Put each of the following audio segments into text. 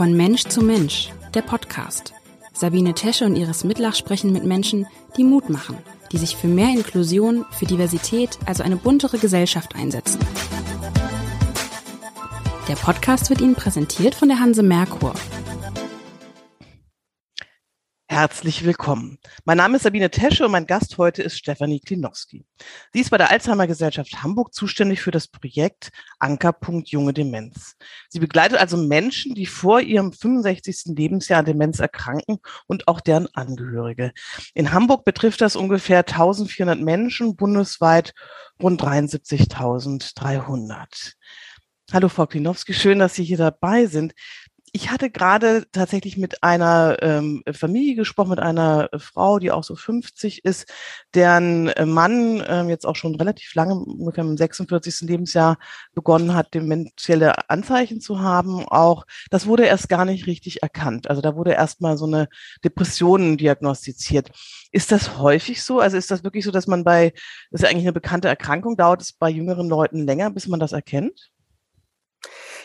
Von Mensch zu Mensch, der Podcast. Sabine Tesche und Iris Mitlach sprechen mit Menschen, die Mut machen, die sich für mehr Inklusion, für Diversität, also eine buntere Gesellschaft einsetzen. Der Podcast wird Ihnen präsentiert von der Hanse Merkur. Herzlich willkommen. Mein Name ist Sabine Tesche und mein Gast heute ist Stefanie Klinowski. Sie ist bei der Alzheimer Gesellschaft Hamburg zuständig für das Projekt Ankerpunkt Junge Demenz. Sie begleitet also Menschen, die vor ihrem 65. Lebensjahr an Demenz erkranken und auch deren Angehörige. In Hamburg betrifft das ungefähr 1400 Menschen, bundesweit rund 73.300. Hallo Frau Klinowski, schön, dass Sie hier dabei sind ich hatte gerade tatsächlich mit einer ähm, Familie gesprochen, mit einer Frau, die auch so 50 ist, deren äh, Mann ähm, jetzt auch schon relativ lange, ungefähr im 46. Lebensjahr begonnen hat, dementielle Anzeichen zu haben. Auch das wurde erst gar nicht richtig erkannt. Also da wurde erst mal so eine Depression diagnostiziert. Ist das häufig so? Also ist das wirklich so, dass man bei, das ist ja eigentlich eine bekannte Erkrankung, dauert es bei jüngeren Leuten länger, bis man das erkennt?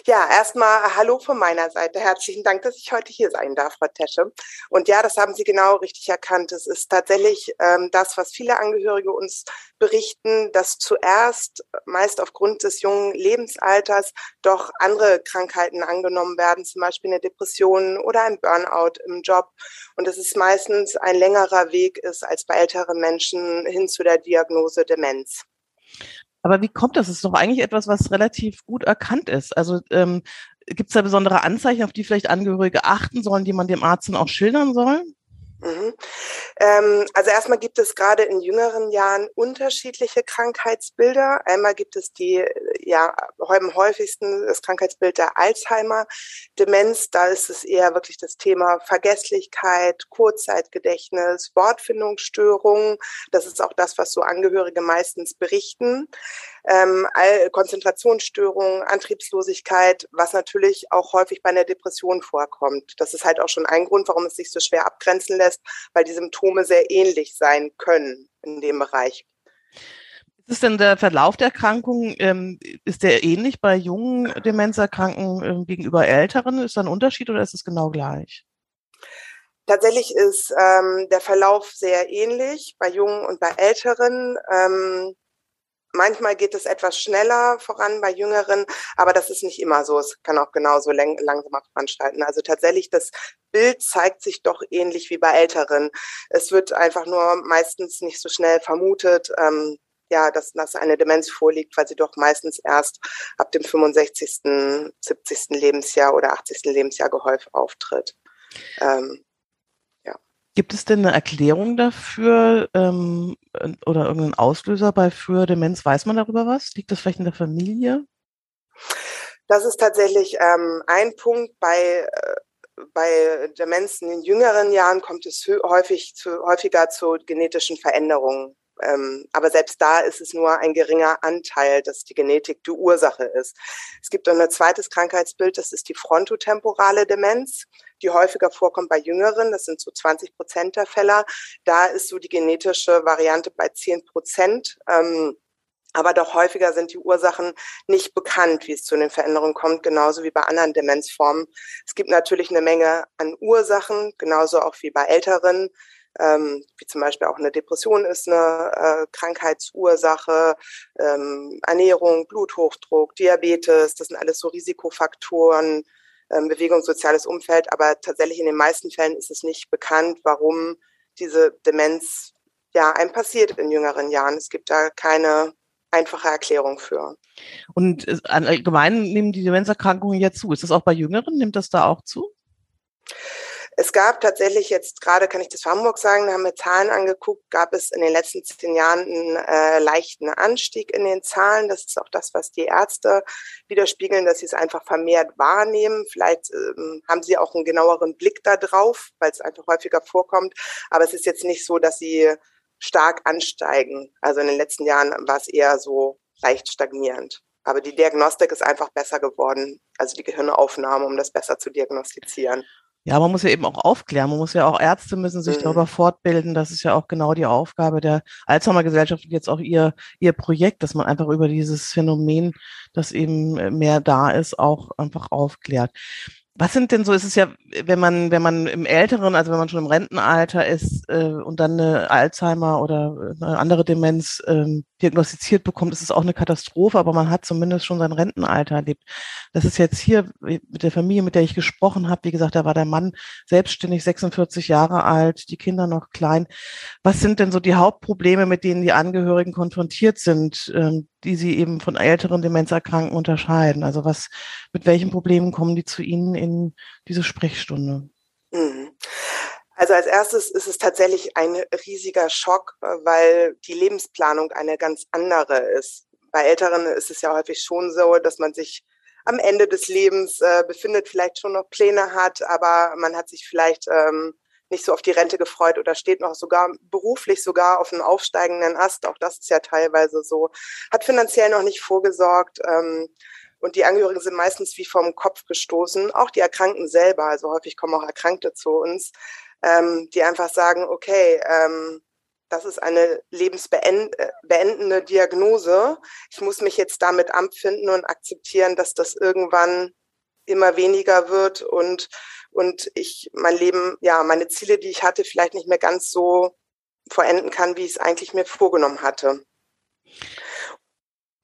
Ja, erstmal Hallo von meiner Seite. Herzlichen Dank, dass ich heute hier sein darf, Frau Tesche. Und ja, das haben Sie genau richtig erkannt. Es ist tatsächlich ähm, das, was viele Angehörige uns berichten, dass zuerst meist aufgrund des jungen Lebensalters doch andere Krankheiten angenommen werden, zum Beispiel eine Depression oder ein Burnout im Job. Und dass es meistens ein längerer Weg ist als bei älteren Menschen hin zu der Diagnose Demenz. Aber wie kommt das? Das ist doch eigentlich etwas, was relativ gut erkannt ist. Also ähm, gibt es da besondere Anzeichen, auf die vielleicht Angehörige achten sollen, die man dem Arzt dann auch schildern soll? Mhm. Ähm, also erstmal gibt es gerade in jüngeren Jahren unterschiedliche Krankheitsbilder. Einmal gibt es die, ja, am häufigsten das Krankheitsbild der Alzheimer-Demenz. Da ist es eher wirklich das Thema Vergesslichkeit, Kurzzeitgedächtnis, Wortfindungsstörungen. Das ist auch das, was so Angehörige meistens berichten ähm, Konzentrationsstörungen, Antriebslosigkeit, was natürlich auch häufig bei einer Depression vorkommt. Das ist halt auch schon ein Grund, warum es sich so schwer abgrenzen lässt, weil die Symptome sehr ähnlich sein können in dem Bereich. Ist denn der Verlauf der Erkrankung, ähm, ist der ähnlich bei jungen Demenzerkranken ähm, gegenüber älteren? Ist da ein Unterschied oder ist es genau gleich? Tatsächlich ist ähm, der Verlauf sehr ähnlich bei Jungen und bei Älteren. Ähm, Manchmal geht es etwas schneller voran bei Jüngeren, aber das ist nicht immer so. Es kann auch genauso langsamer voranschreiten. Also tatsächlich, das Bild zeigt sich doch ähnlich wie bei Älteren. Es wird einfach nur meistens nicht so schnell vermutet, ähm, ja, dass, dass eine Demenz vorliegt, weil sie doch meistens erst ab dem 65., 70. Lebensjahr oder 80. Lebensjahr gehäuft auftritt. Ähm, Gibt es denn eine Erklärung dafür ähm, oder irgendeinen Auslöser bei früher Demenz? Weiß man darüber was? Liegt das vielleicht in der Familie? Das ist tatsächlich ähm, ein Punkt bei äh, bei Demenz in jüngeren Jahren kommt es häufig zu, häufiger zu genetischen Veränderungen. Ähm, aber selbst da ist es nur ein geringer Anteil, dass die Genetik die Ursache ist. Es gibt dann ein zweites Krankheitsbild, das ist die frontotemporale Demenz, die häufiger vorkommt bei Jüngeren. Das sind so 20 Prozent der Fälle. Da ist so die genetische Variante bei 10 Prozent. Ähm, aber doch häufiger sind die Ursachen nicht bekannt, wie es zu den Veränderungen kommt, genauso wie bei anderen Demenzformen. Es gibt natürlich eine Menge an Ursachen, genauso auch wie bei Älteren ähm, wie zum Beispiel auch eine Depression ist eine äh, Krankheitsursache, ähm, Ernährung, Bluthochdruck, Diabetes, das sind alles so Risikofaktoren, ähm, Bewegung, soziales Umfeld, aber tatsächlich in den meisten Fällen ist es nicht bekannt, warum diese Demenz ja einem passiert in jüngeren Jahren. Es gibt da keine einfache Erklärung für. Und äh, allgemein nehmen die Demenzerkrankungen jetzt zu. Ist das auch bei Jüngeren? Nimmt das da auch zu? Es gab tatsächlich jetzt gerade, kann ich das für Hamburg sagen, da haben wir Zahlen angeguckt, gab es in den letzten zehn Jahren einen äh, leichten Anstieg in den Zahlen. Das ist auch das, was die Ärzte widerspiegeln, dass sie es einfach vermehrt wahrnehmen. Vielleicht ähm, haben sie auch einen genaueren Blick da drauf, weil es einfach häufiger vorkommt. Aber es ist jetzt nicht so, dass sie stark ansteigen. Also in den letzten Jahren war es eher so leicht stagnierend. Aber die Diagnostik ist einfach besser geworden, also die Gehirnaufnahme, um das besser zu diagnostizieren. Ja, man muss ja eben auch aufklären. Man muss ja auch Ärzte müssen sich mhm. darüber fortbilden. Das ist ja auch genau die Aufgabe der Alzheimer Gesellschaft und jetzt auch ihr, ihr Projekt, dass man einfach über dieses Phänomen, das eben mehr da ist, auch einfach aufklärt. Was sind denn so, ist es ja, wenn man, wenn man im älteren, also wenn man schon im Rentenalter ist äh, und dann eine Alzheimer oder eine andere Demenz ähm, diagnostiziert bekommt, ist es auch eine Katastrophe, aber man hat zumindest schon sein Rentenalter erlebt. Das ist jetzt hier mit der Familie, mit der ich gesprochen habe, wie gesagt, da war der Mann selbstständig, 46 Jahre alt, die Kinder noch klein. Was sind denn so die Hauptprobleme, mit denen die Angehörigen konfrontiert sind, ähm, die sie eben von älteren Demenzerkrankten unterscheiden? Also was, mit welchen Problemen kommen die zu Ihnen in diese Sprechstunde? Mhm. Also als erstes ist es tatsächlich ein riesiger Schock, weil die Lebensplanung eine ganz andere ist. Bei Älteren ist es ja häufig schon so, dass man sich am Ende des Lebens äh, befindet, vielleicht schon noch Pläne hat, aber man hat sich vielleicht ähm, nicht so auf die Rente gefreut oder steht noch sogar beruflich sogar auf einem aufsteigenden Ast. Auch das ist ja teilweise so. Hat finanziell noch nicht vorgesorgt. Ähm, und die Angehörigen sind meistens wie vom Kopf gestoßen. Auch die Erkrankten selber, also häufig kommen auch Erkrankte zu uns, ähm, die einfach sagen, okay, ähm, das ist eine lebensbeendende Diagnose. Ich muss mich jetzt damit abfinden und akzeptieren, dass das irgendwann immer weniger wird und, und ich mein Leben, ja, meine Ziele, die ich hatte, vielleicht nicht mehr ganz so vollenden kann, wie ich es eigentlich mir vorgenommen hatte.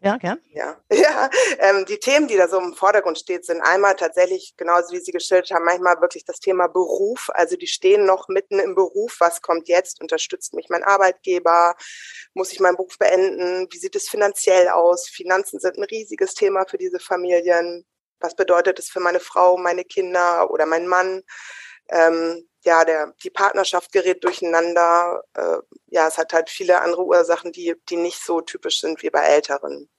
Ja, gern. Ja, ja. Ähm, die Themen, die da so im Vordergrund stehen, sind einmal tatsächlich, genauso wie Sie geschildert haben, manchmal wirklich das Thema Beruf. Also die stehen noch mitten im Beruf. Was kommt jetzt? Unterstützt mich mein Arbeitgeber? Muss ich meinen Beruf beenden? Wie sieht es finanziell aus? Finanzen sind ein riesiges Thema für diese Familien was bedeutet es für meine Frau, meine Kinder oder meinen Mann. Ähm, ja, der, die Partnerschaft gerät durcheinander. Äh, ja, es hat halt viele andere Ursachen, die, die nicht so typisch sind wie bei Älteren.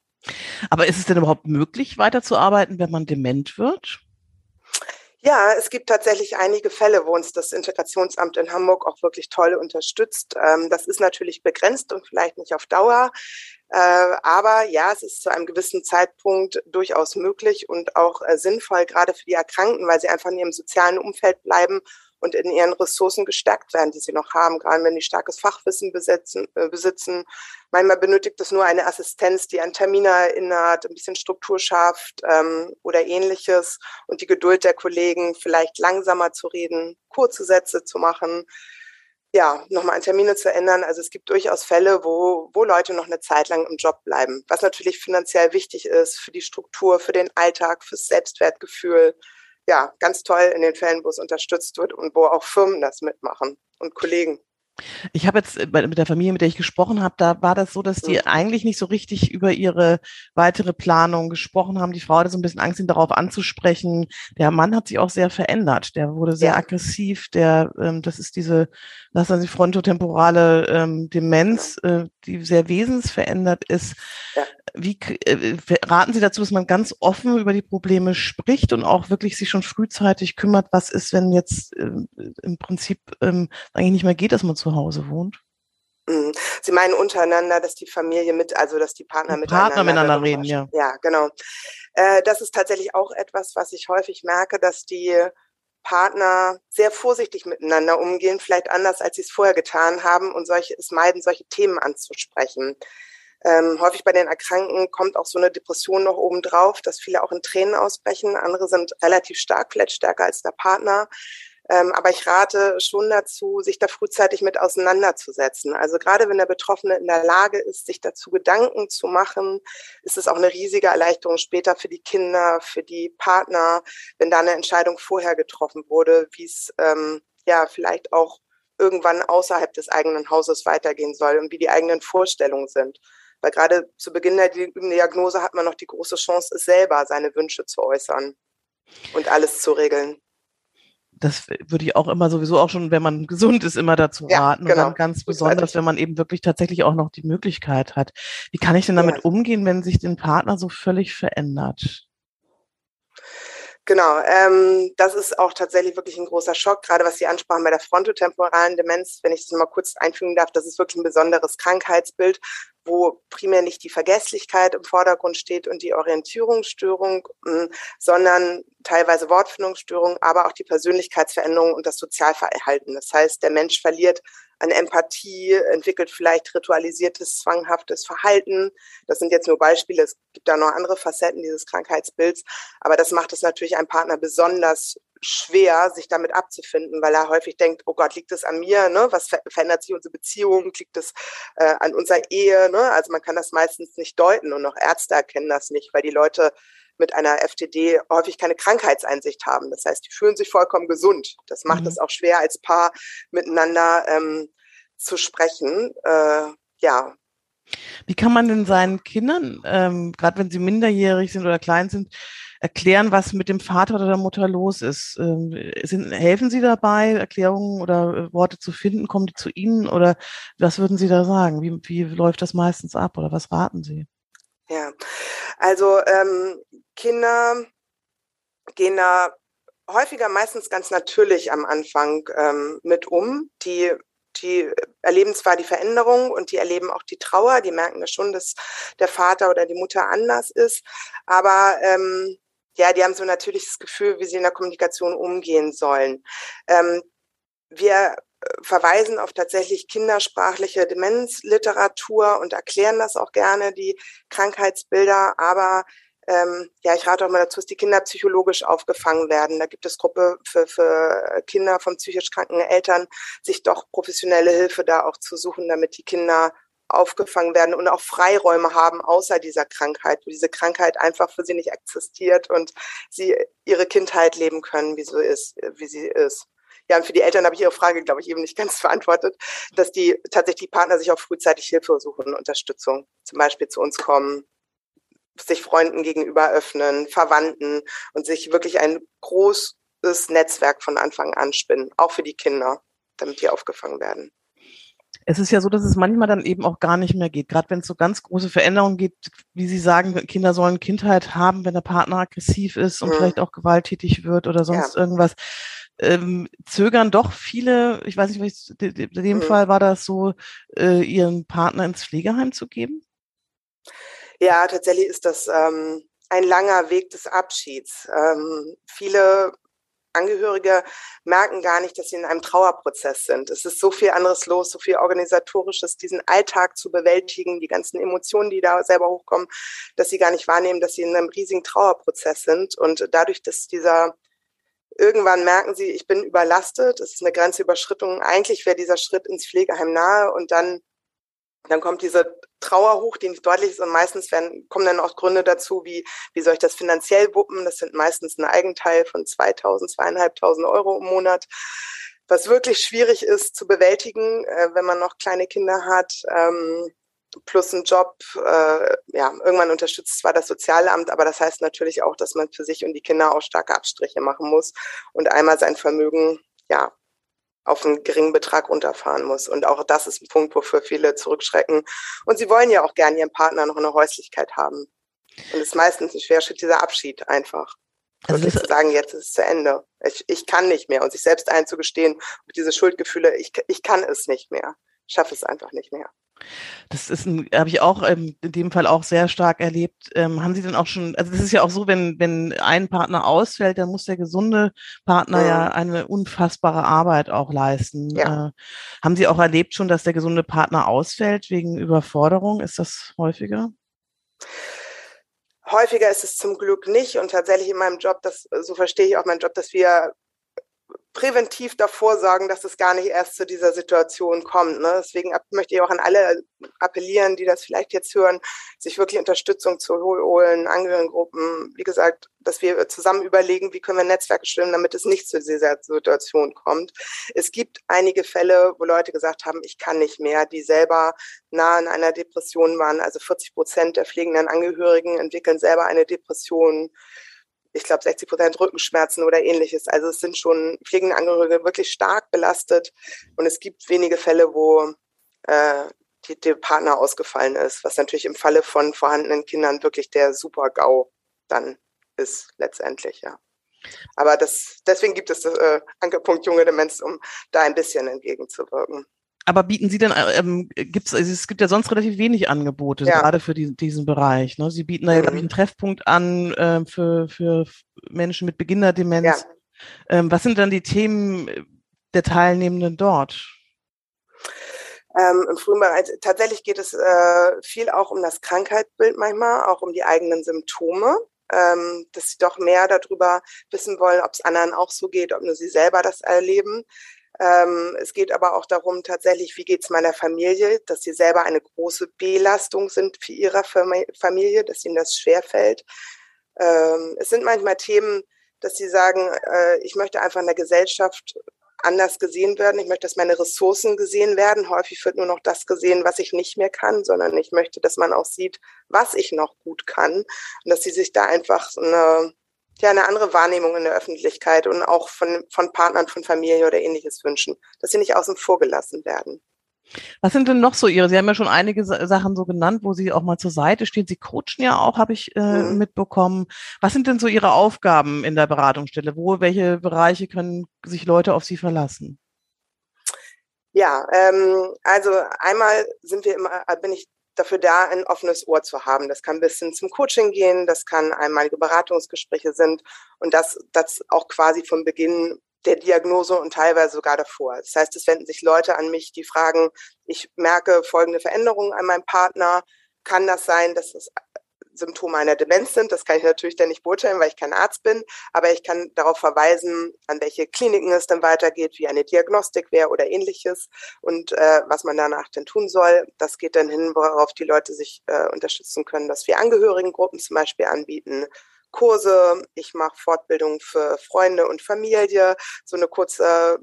Aber ist es denn überhaupt möglich, weiterzuarbeiten, wenn man dement wird? Ja, es gibt tatsächlich einige Fälle, wo uns das Integrationsamt in Hamburg auch wirklich toll unterstützt. Ähm, das ist natürlich begrenzt und vielleicht nicht auf Dauer. Äh, aber ja, es ist zu einem gewissen Zeitpunkt durchaus möglich und auch äh, sinnvoll, gerade für die Erkrankten, weil sie einfach in ihrem sozialen Umfeld bleiben und in ihren Ressourcen gestärkt werden, die sie noch haben, gerade wenn die starkes Fachwissen besitzen. Äh, besitzen. Manchmal benötigt es nur eine Assistenz, die einen Termin erinnert, ein bisschen Struktur schafft ähm, oder ähnliches und die Geduld der Kollegen, vielleicht langsamer zu reden, kurze Sätze zu machen ja, nochmal an Termine zu ändern. Also es gibt durchaus Fälle, wo, wo Leute noch eine Zeit lang im Job bleiben, was natürlich finanziell wichtig ist für die Struktur, für den Alltag, fürs Selbstwertgefühl. Ja, ganz toll in den Fällen, wo es unterstützt wird und wo auch Firmen das mitmachen und Kollegen. Ich habe jetzt äh, mit der Familie, mit der ich gesprochen habe, da war das so, dass die mhm. eigentlich nicht so richtig über ihre weitere Planung gesprochen haben. Die Frau hatte so ein bisschen Angst, ihn darauf anzusprechen. Der Mann hat sich auch sehr verändert. Der wurde sehr ja. aggressiv. Der, ähm, das ist diese, was dann die frontotemporale ähm, Demenz, äh, die sehr wesensverändert ist. Ja. Wie äh, raten Sie dazu, dass man ganz offen über die Probleme spricht und auch wirklich sich schon frühzeitig kümmert, was ist, wenn jetzt äh, im Prinzip ähm, eigentlich nicht mehr geht, dass man zu Hause wohnt? Mhm. Sie meinen untereinander, dass die Familie mit, also dass die Partner die miteinander, Partner miteinander reden, ja. Ja, genau. Äh, das ist tatsächlich auch etwas, was ich häufig merke, dass die Partner sehr vorsichtig miteinander umgehen, vielleicht anders, als sie es vorher getan haben und solche, es meiden, solche Themen anzusprechen. Ähm, häufig bei den Erkrankten kommt auch so eine Depression noch oben drauf, dass viele auch in Tränen ausbrechen. Andere sind relativ stark, vielleicht stärker als der Partner. Ähm, aber ich rate schon dazu, sich da frühzeitig mit auseinanderzusetzen. Also gerade wenn der Betroffene in der Lage ist, sich dazu Gedanken zu machen, ist es auch eine riesige Erleichterung später für die Kinder, für die Partner, wenn da eine Entscheidung vorher getroffen wurde, wie es ähm, ja vielleicht auch irgendwann außerhalb des eigenen Hauses weitergehen soll und wie die eigenen Vorstellungen sind. Weil gerade zu Beginn der Diagnose hat man noch die große Chance, es selber seine Wünsche zu äußern und alles zu regeln das würde ich auch immer sowieso auch schon, wenn man gesund ist, immer dazu raten. Ja, genau. Und dann ganz besonders, wenn man eben wirklich tatsächlich auch noch die Möglichkeit hat. Wie kann ich denn damit ja. umgehen, wenn sich den Partner so völlig verändert? Genau, ähm, das ist auch tatsächlich wirklich ein großer Schock, gerade was Sie ansprachen bei der frontotemporalen Demenz, wenn ich das mal kurz einfügen darf, das ist wirklich ein besonderes Krankheitsbild, wo primär nicht die Vergesslichkeit im Vordergrund steht und die Orientierungsstörung, mh, sondern teilweise Wortfindungsstörung, aber auch die Persönlichkeitsveränderung und das Sozialverhalten. Das heißt, der Mensch verliert an Empathie, entwickelt vielleicht ritualisiertes, zwanghaftes Verhalten. Das sind jetzt nur Beispiele. Es gibt da noch andere Facetten dieses Krankheitsbilds. Aber das macht es natürlich einem Partner besonders schwer, sich damit abzufinden, weil er häufig denkt, oh Gott, liegt es an mir? Ne? Was verändert sich unsere Beziehung? Liegt es äh, an unserer Ehe? Ne? Also man kann das meistens nicht deuten und auch Ärzte erkennen das nicht, weil die Leute mit einer FTD häufig keine Krankheitseinsicht haben. Das heißt, die fühlen sich vollkommen gesund. Das macht mhm. es auch schwer, als Paar miteinander ähm, zu sprechen. Äh, ja. Wie kann man denn seinen Kindern, ähm, gerade wenn sie minderjährig sind oder klein sind, erklären, was mit dem Vater oder der Mutter los ist. Ähm, sind, helfen Sie dabei, Erklärungen oder äh, Worte zu finden? Kommen die zu Ihnen oder was würden Sie da sagen? Wie, wie läuft das meistens ab oder was raten Sie? Ja, also ähm, Kinder gehen da häufiger meistens ganz natürlich am Anfang ähm, mit um. Die die erleben zwar die Veränderung und die erleben auch die Trauer, die merken das schon, dass der Vater oder die Mutter anders ist, aber ähm, ja, die haben so natürlich das Gefühl, wie sie in der Kommunikation umgehen sollen. Ähm, wir äh, verweisen auf tatsächlich kindersprachliche Demenzliteratur und erklären das auch gerne, die Krankheitsbilder. Aber ähm, ja, ich rate auch mal dazu, dass die Kinder psychologisch aufgefangen werden. Da gibt es Gruppe für, für Kinder von psychisch kranken Eltern, sich doch professionelle Hilfe da auch zu suchen, damit die Kinder aufgefangen werden und auch Freiräume haben außer dieser Krankheit, wo diese Krankheit einfach für sie nicht existiert und sie ihre Kindheit leben können, wie, so ist, wie sie ist. Ja, und für die Eltern habe ich Ihre Frage, glaube ich, eben nicht ganz beantwortet, dass die tatsächlich Partner sich auch frühzeitig Hilfe suchen, Unterstützung, zum Beispiel zu uns kommen, sich Freunden gegenüber öffnen, Verwandten und sich wirklich ein großes Netzwerk von Anfang an spinnen, auch für die Kinder, damit die aufgefangen werden es ist ja so, dass es manchmal dann eben auch gar nicht mehr geht. Gerade wenn es so ganz große Veränderungen gibt, wie Sie sagen, Kinder sollen Kindheit haben, wenn der Partner aggressiv ist und mhm. vielleicht auch gewalttätig wird oder sonst ja. irgendwas. Ähm, zögern doch viele, ich weiß nicht, in dem mhm. Fall war das so, äh, ihren Partner ins Pflegeheim zu geben? Ja, tatsächlich ist das ähm, ein langer Weg des Abschieds. Ähm, viele Angehörige merken gar nicht, dass sie in einem Trauerprozess sind. Es ist so viel anderes los, so viel organisatorisches, diesen Alltag zu bewältigen, die ganzen Emotionen, die da selber hochkommen, dass sie gar nicht wahrnehmen, dass sie in einem riesigen Trauerprozess sind. Und dadurch, dass dieser irgendwann merken sie, ich bin überlastet, es ist eine Grenzüberschrittung. Eigentlich wäre dieser Schritt ins Pflegeheim nahe und dann dann kommt diese Trauer hoch, die nicht deutlich ist und meistens werden, kommen dann auch Gründe dazu, wie, wie soll ich das finanziell wuppen? Das sind meistens ein Eigenteil von 2000, zweieinhalbtausend Euro im Monat, was wirklich schwierig ist zu bewältigen, äh, wenn man noch kleine Kinder hat. Ähm, plus ein Job, äh, ja, irgendwann unterstützt zwar das Sozialamt, aber das heißt natürlich auch, dass man für sich und die Kinder auch starke Abstriche machen muss und einmal sein Vermögen, ja, auf einen geringen Betrag runterfahren muss. Und auch das ist ein Punkt, wofür viele zurückschrecken. Und sie wollen ja auch gerne ihren Partner noch in der Häuslichkeit haben. Und es ist meistens ein Schwerschritt, dieser Abschied einfach. Also wirklich zu sagen, jetzt ist es zu Ende. Ich, ich kann nicht mehr. Und sich selbst einzugestehen, diese Schuldgefühle, ich, ich kann es nicht mehr. Ich schaffe es einfach nicht mehr. Das ist habe ich auch ähm, in dem Fall auch sehr stark erlebt. Ähm, haben Sie denn auch schon, also das ist ja auch so, wenn, wenn ein Partner ausfällt, dann muss der gesunde Partner ja, ja eine unfassbare Arbeit auch leisten. Ja. Äh, haben Sie auch erlebt schon, dass der gesunde Partner ausfällt wegen Überforderung? Ist das häufiger? Häufiger ist es zum Glück nicht und tatsächlich in meinem Job, das, so verstehe ich auch meinen Job, dass wir präventiv davor sorgen, dass es gar nicht erst zu dieser Situation kommt. Ne? Deswegen möchte ich auch an alle appellieren, die das vielleicht jetzt hören, sich wirklich Unterstützung zu holen, Angehörigengruppen. Wie gesagt, dass wir zusammen überlegen, wie können wir Netzwerke stimmen, damit es nicht zu dieser Situation kommt. Es gibt einige Fälle, wo Leute gesagt haben, ich kann nicht mehr, die selber nah an einer Depression waren. Also 40 Prozent der pflegenden Angehörigen entwickeln selber eine Depression ich glaube, 60 Prozent Rückenschmerzen oder ähnliches. Also es sind schon pflegende Angehörige wirklich stark belastet und es gibt wenige Fälle, wo äh, die, der Partner ausgefallen ist, was natürlich im Falle von vorhandenen Kindern wirklich der Super-GAU dann ist letztendlich, ja. Aber das, deswegen gibt es das äh, Ankerpunkt junge Demenz, um da ein bisschen entgegenzuwirken. Aber bieten Sie denn, äh, ähm, gibt's, also es gibt ja sonst relativ wenig Angebote, ja. gerade für die, diesen Bereich. Ne? Sie bieten da ja, glaube ich, mhm. einen Treffpunkt an äh, für, für Menschen mit Beginnerdemenz. Ja. Ähm, was sind dann die Themen der Teilnehmenden dort? Ähm, Im frühen Bereich, tatsächlich geht es äh, viel auch um das Krankheitsbild manchmal, auch um die eigenen Symptome, ähm, dass sie doch mehr darüber wissen wollen, ob es anderen auch so geht, ob nur sie selber das erleben. Ähm, es geht aber auch darum, tatsächlich, wie geht es meiner Familie, dass sie selber eine große Belastung sind für ihre Familie, dass ihnen das schwerfällt. Ähm, es sind manchmal Themen, dass sie sagen, äh, ich möchte einfach in der Gesellschaft anders gesehen werden. Ich möchte, dass meine Ressourcen gesehen werden. Häufig wird nur noch das gesehen, was ich nicht mehr kann, sondern ich möchte, dass man auch sieht, was ich noch gut kann und dass sie sich da einfach eine, ja, eine andere Wahrnehmung in der Öffentlichkeit und auch von, von Partnern, von Familie oder ähnliches wünschen, dass sie nicht außen vor gelassen werden. Was sind denn noch so Ihre? Sie haben ja schon einige Sachen so genannt, wo Sie auch mal zur Seite stehen. Sie coachen ja auch, habe ich äh, mhm. mitbekommen. Was sind denn so Ihre Aufgaben in der Beratungsstelle? Wo, welche Bereiche können sich Leute auf Sie verlassen? Ja, ähm, also einmal sind wir immer, bin ich dafür da, ein offenes Ohr zu haben. Das kann bis hin zum Coaching gehen, das kann einmalige Beratungsgespräche sind und das, das auch quasi vom Beginn der Diagnose und teilweise sogar davor. Das heißt, es wenden sich Leute an mich, die fragen, ich merke folgende Veränderungen an meinem Partner. Kann das sein, dass es Symptome einer Demenz sind? Das kann ich natürlich dann nicht beurteilen, weil ich kein Arzt bin, aber ich kann darauf verweisen, an welche Kliniken es dann weitergeht, wie eine Diagnostik wäre oder ähnliches und äh, was man danach denn tun soll. Das geht dann hin, worauf die Leute sich äh, unterstützen können, dass wir Angehörigengruppen zum Beispiel anbieten, Kurse, ich mache Fortbildungen für Freunde und Familie, so eine kurze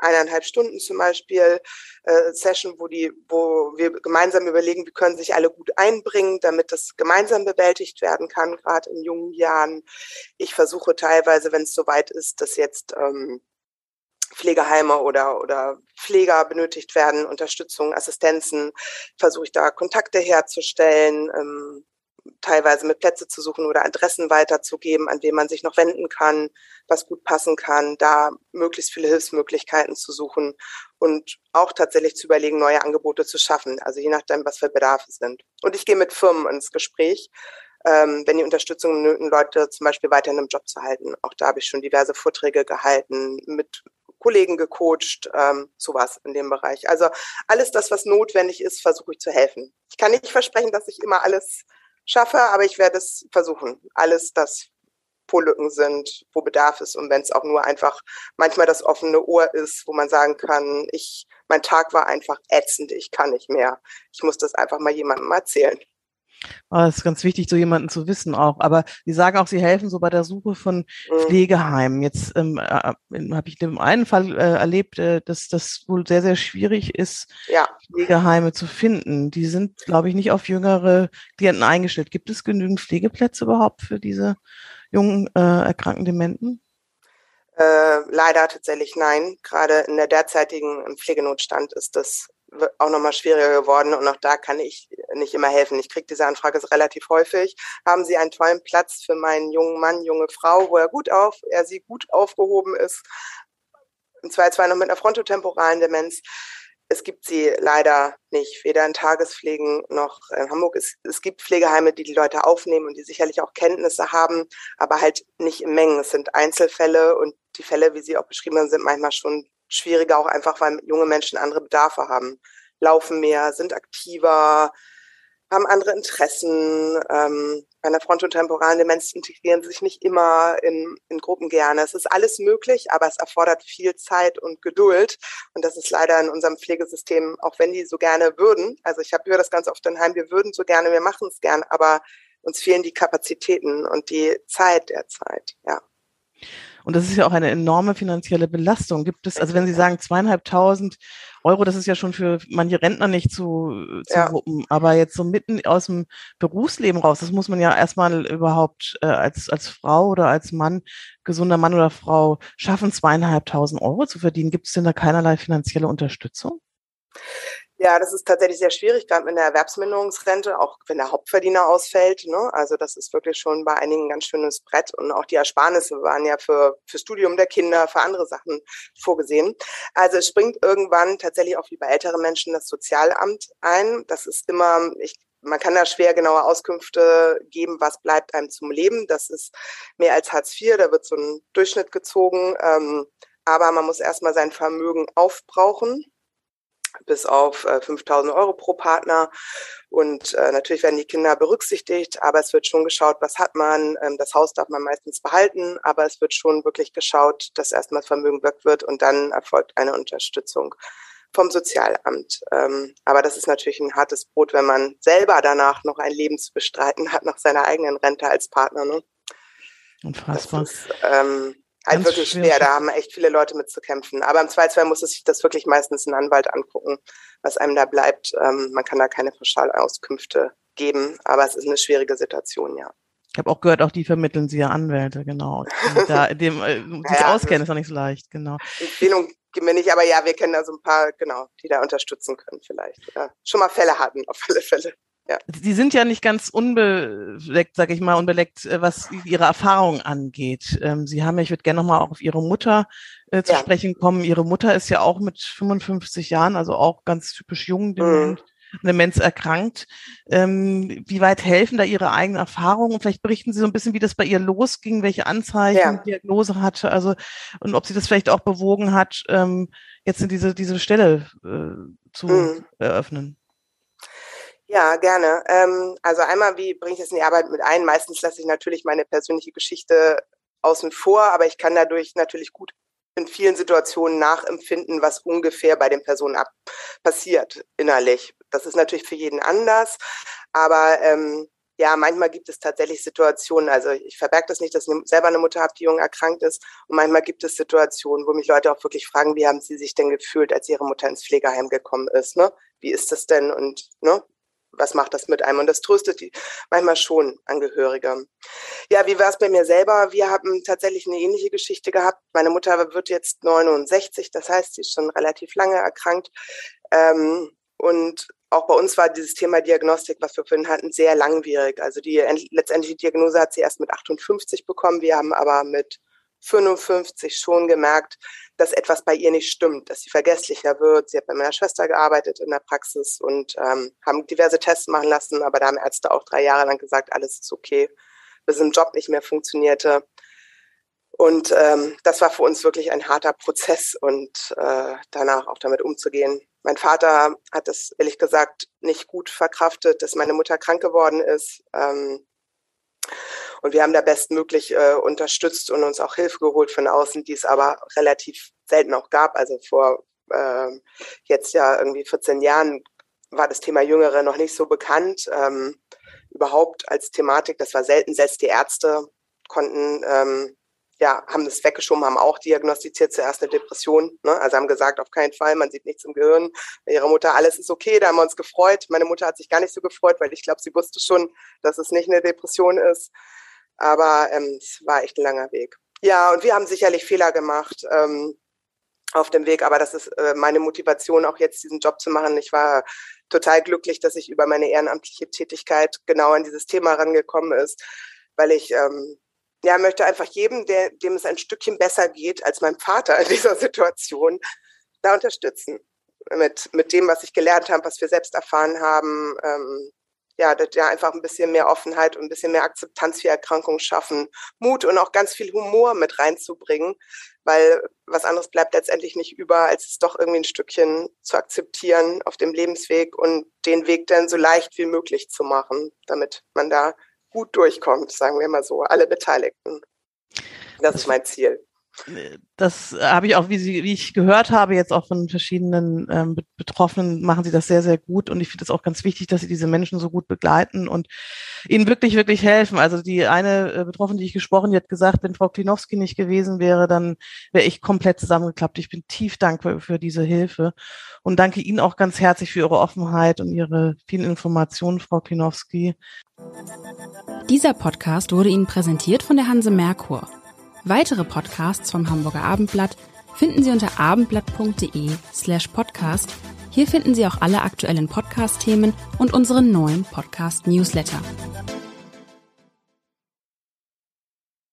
eineinhalb Stunden zum Beispiel äh, Session, wo die, wo wir gemeinsam überlegen, wie können sich alle gut einbringen, damit das gemeinsam bewältigt werden kann, gerade in jungen Jahren. Ich versuche teilweise, wenn es soweit ist, dass jetzt ähm, Pflegeheime oder, oder Pfleger benötigt werden, Unterstützung, Assistenzen, versuche ich da Kontakte herzustellen. Ähm, teilweise mit Plätze zu suchen oder Adressen weiterzugeben, an wen man sich noch wenden kann, was gut passen kann, da möglichst viele Hilfsmöglichkeiten zu suchen und auch tatsächlich zu überlegen, neue Angebote zu schaffen, also je nachdem, was für Bedarfe sind. Und ich gehe mit Firmen ins Gespräch, ähm, wenn die Unterstützung benötigen, Leute zum Beispiel weiter in einem Job zu halten. Auch da habe ich schon diverse Vorträge gehalten, mit Kollegen gecoacht, ähm, sowas in dem Bereich. Also alles das, was notwendig ist, versuche ich zu helfen. Ich kann nicht versprechen, dass ich immer alles schaffe, aber ich werde es versuchen. Alles, das wo Lücken sind, wo Bedarf ist und wenn es auch nur einfach manchmal das offene Ohr ist, wo man sagen kann, ich, mein Tag war einfach ätzend, ich kann nicht mehr. Ich muss das einfach mal jemandem erzählen. Oh, das ist ganz wichtig, so jemanden zu wissen auch. Aber Sie sagen auch, Sie helfen so bei der Suche von mhm. Pflegeheimen. Jetzt ähm, äh, habe ich in dem einen Fall äh, erlebt, äh, dass das wohl sehr, sehr schwierig ist, ja. Pflegeheime zu finden. Die sind, glaube ich, nicht auf jüngere Klienten eingestellt. Gibt es genügend Pflegeplätze überhaupt für diese jungen, äh, erkrankten Dementen? Äh, leider tatsächlich nein. Gerade in der derzeitigen Pflegenotstand ist das auch nochmal schwieriger geworden und auch da kann ich nicht immer helfen. Ich kriege diese Anfrage relativ häufig. Haben Sie einen tollen Platz für meinen jungen Mann, junge Frau, wo er gut auf, er sie gut aufgehoben ist? Und zwar noch mit einer frontotemporalen Demenz. Es gibt sie leider nicht, weder in Tagespflegen noch in Hamburg. Es, es gibt Pflegeheime, die die Leute aufnehmen und die sicherlich auch Kenntnisse haben, aber halt nicht in Mengen. Es sind Einzelfälle und die Fälle, wie sie auch beschrieben haben, sind manchmal schon schwieriger, auch einfach, weil junge Menschen andere Bedarfe haben. Laufen mehr, sind aktiver, haben andere Interessen. Ähm, bei einer frontotemporalen Demenz integrieren sie sich nicht immer in, in Gruppen gerne. Es ist alles möglich, aber es erfordert viel Zeit und Geduld. Und das ist leider in unserem Pflegesystem, auch wenn die so gerne würden, also ich habe höre das ganz oft in Heim, wir würden so gerne, wir machen es gern, aber uns fehlen die Kapazitäten und die Zeit derzeit, ja. Und das ist ja auch eine enorme finanzielle Belastung. Gibt es, also wenn Sie sagen zweieinhalbtausend Euro, das ist ja schon für manche Rentner nicht zu, zu ja. wuppen, aber jetzt so mitten aus dem Berufsleben raus, das muss man ja erstmal überhaupt äh, als, als Frau oder als Mann, gesunder Mann oder Frau schaffen, zweieinhalbtausend Euro zu verdienen. Gibt es denn da keinerlei finanzielle Unterstützung? Ja, das ist tatsächlich sehr schwierig, gerade mit der Erwerbsminderungsrente, auch wenn der Hauptverdiener ausfällt. Ne? Also das ist wirklich schon bei einigen ein ganz schönes Brett. Und auch die Ersparnisse waren ja für, für Studium der Kinder, für andere Sachen vorgesehen. Also es springt irgendwann tatsächlich auch wie bei älteren Menschen das Sozialamt ein. Das ist immer, ich man kann da schwer genaue Auskünfte geben, was bleibt einem zum Leben. Das ist mehr als Hartz IV, da wird so ein Durchschnitt gezogen. Ähm, aber man muss erstmal sein Vermögen aufbrauchen bis auf äh, 5000 Euro pro Partner. Und äh, natürlich werden die Kinder berücksichtigt, aber es wird schon geschaut, was hat man. Ähm, das Haus darf man meistens behalten, aber es wird schon wirklich geschaut, dass erstmal das Vermögen weg wird und dann erfolgt eine Unterstützung vom Sozialamt. Ähm, aber das ist natürlich ein hartes Brot, wenn man selber danach noch ein Leben zu bestreiten hat nach seiner eigenen Rente als Partner. Ne? Unfassbar. Das ist, ähm, halt Ganz wirklich schwer. schwer. Da haben echt viele Leute mit zu kämpfen. Aber im Zweifelsfall muss es sich das wirklich meistens ein Anwalt angucken, was einem da bleibt. Ähm, man kann da keine Pauschalauskünfte geben, aber es ist eine schwierige Situation, ja. Ich habe auch gehört, auch die vermitteln sie ja Anwälte, genau. da, dem, äh, sich ja, auskennen ist auch nicht so leicht, genau. Empfehlung geben wir nicht, aber ja, wir kennen da so ein paar, genau, die da unterstützen können vielleicht. Oder schon mal Fälle hatten, auf alle Fälle. Ja. Die sind ja nicht ganz unbeleckt, sage ich mal, unbeleckt, äh, was ihre Erfahrungen angeht. Ähm, Sie haben ja, ich würde gerne nochmal auch auf Ihre Mutter äh, zu ja. sprechen kommen. Ihre Mutter ist ja auch mit 55 Jahren, also auch ganz typisch jung, mhm. Demenz erkrankt. Ähm, wie weit helfen da Ihre eigenen Erfahrungen? Und vielleicht berichten Sie so ein bisschen, wie das bei ihr losging, welche Anzeichen, ja. Diagnose hatte, also und ob sie das vielleicht auch bewogen hat, ähm, jetzt in diese diese Stelle äh, zu mhm. eröffnen. Ja, gerne. Ähm, also einmal, wie bringe ich das in die Arbeit mit ein? Meistens lasse ich natürlich meine persönliche Geschichte außen vor, aber ich kann dadurch natürlich gut in vielen Situationen nachempfinden, was ungefähr bei den Personen ab passiert innerlich. Das ist natürlich für jeden anders, aber ähm, ja, manchmal gibt es tatsächlich Situationen, also ich verberge das nicht, dass ich selber eine Mutter habe, die jung erkrankt ist. Und manchmal gibt es Situationen, wo mich Leute auch wirklich fragen, wie haben sie sich denn gefühlt, als ihre Mutter ins Pflegeheim gekommen ist, ne? Wie ist das denn? Und ne, was macht das mit einem? Und das tröstet die manchmal schon Angehörige. Ja, wie war es bei mir selber? Wir haben tatsächlich eine ähnliche Geschichte gehabt. Meine Mutter wird jetzt 69, das heißt, sie ist schon relativ lange erkrankt. Ähm, und auch bei uns war dieses Thema Diagnostik, was wir vorhin hatten, sehr langwierig. Also die letztendliche Diagnose hat sie erst mit 58 bekommen. Wir haben aber mit 55 schon gemerkt, dass etwas bei ihr nicht stimmt, dass sie vergesslicher wird. Sie hat bei meiner Schwester gearbeitet in der Praxis und ähm, haben diverse Tests machen lassen, aber da haben Ärzte auch drei Jahre lang gesagt, alles ist okay, bis im Job nicht mehr funktionierte. Und ähm, das war für uns wirklich ein harter Prozess und äh, danach auch damit umzugehen. Mein Vater hat es ehrlich gesagt nicht gut verkraftet, dass meine Mutter krank geworden ist. Ähm, und wir haben da bestmöglich äh, unterstützt und uns auch Hilfe geholt von außen, die es aber relativ selten auch gab. Also vor äh, jetzt ja irgendwie 14 Jahren war das Thema Jüngere noch nicht so bekannt. Ähm, überhaupt als Thematik, das war selten. Selbst die Ärzte konnten ähm, ja, haben das weggeschoben, haben auch diagnostiziert zuerst eine Depression. Ne? Also haben gesagt, auf keinen Fall, man sieht nichts im Gehirn. Bei ihrer Mutter, alles ist okay, da haben wir uns gefreut. Meine Mutter hat sich gar nicht so gefreut, weil ich glaube, sie wusste schon, dass es nicht eine Depression ist. Aber ähm, es war echt ein langer Weg. Ja, und wir haben sicherlich Fehler gemacht ähm, auf dem Weg, aber das ist äh, meine Motivation, auch jetzt diesen Job zu machen. Ich war total glücklich, dass ich über meine ehrenamtliche Tätigkeit genau an dieses Thema rangekommen ist, weil ich ähm, ja, möchte einfach jedem, der, dem es ein Stückchen besser geht als mein Vater in dieser Situation, da unterstützen. Mit, mit dem, was ich gelernt habe, was wir selbst erfahren haben, ähm, ja, ja, einfach ein bisschen mehr Offenheit und ein bisschen mehr Akzeptanz für Erkrankungen schaffen, Mut und auch ganz viel Humor mit reinzubringen, weil was anderes bleibt letztendlich nicht über, als es doch irgendwie ein Stückchen zu akzeptieren auf dem Lebensweg und den Weg dann so leicht wie möglich zu machen, damit man da gut durchkommt, sagen wir mal so, alle Beteiligten. Das ist mein Ziel. Das habe ich auch, wie, Sie, wie ich gehört habe, jetzt auch von verschiedenen ähm, Betroffenen, machen Sie das sehr, sehr gut. Und ich finde es auch ganz wichtig, dass Sie diese Menschen so gut begleiten und ihnen wirklich, wirklich helfen. Also die eine äh, Betroffene, die ich gesprochen, die hat gesagt, wenn Frau Klinowski nicht gewesen wäre, dann wäre ich komplett zusammengeklappt. Ich bin tief dankbar für diese Hilfe und danke Ihnen auch ganz herzlich für Ihre Offenheit und Ihre vielen Informationen, Frau Klinowski. Dieser Podcast wurde Ihnen präsentiert von der Hanse Merkur. Weitere Podcasts vom Hamburger Abendblatt finden Sie unter abendblatt.de slash podcast. Hier finden Sie auch alle aktuellen Podcast-Themen und unseren neuen Podcast-Newsletter.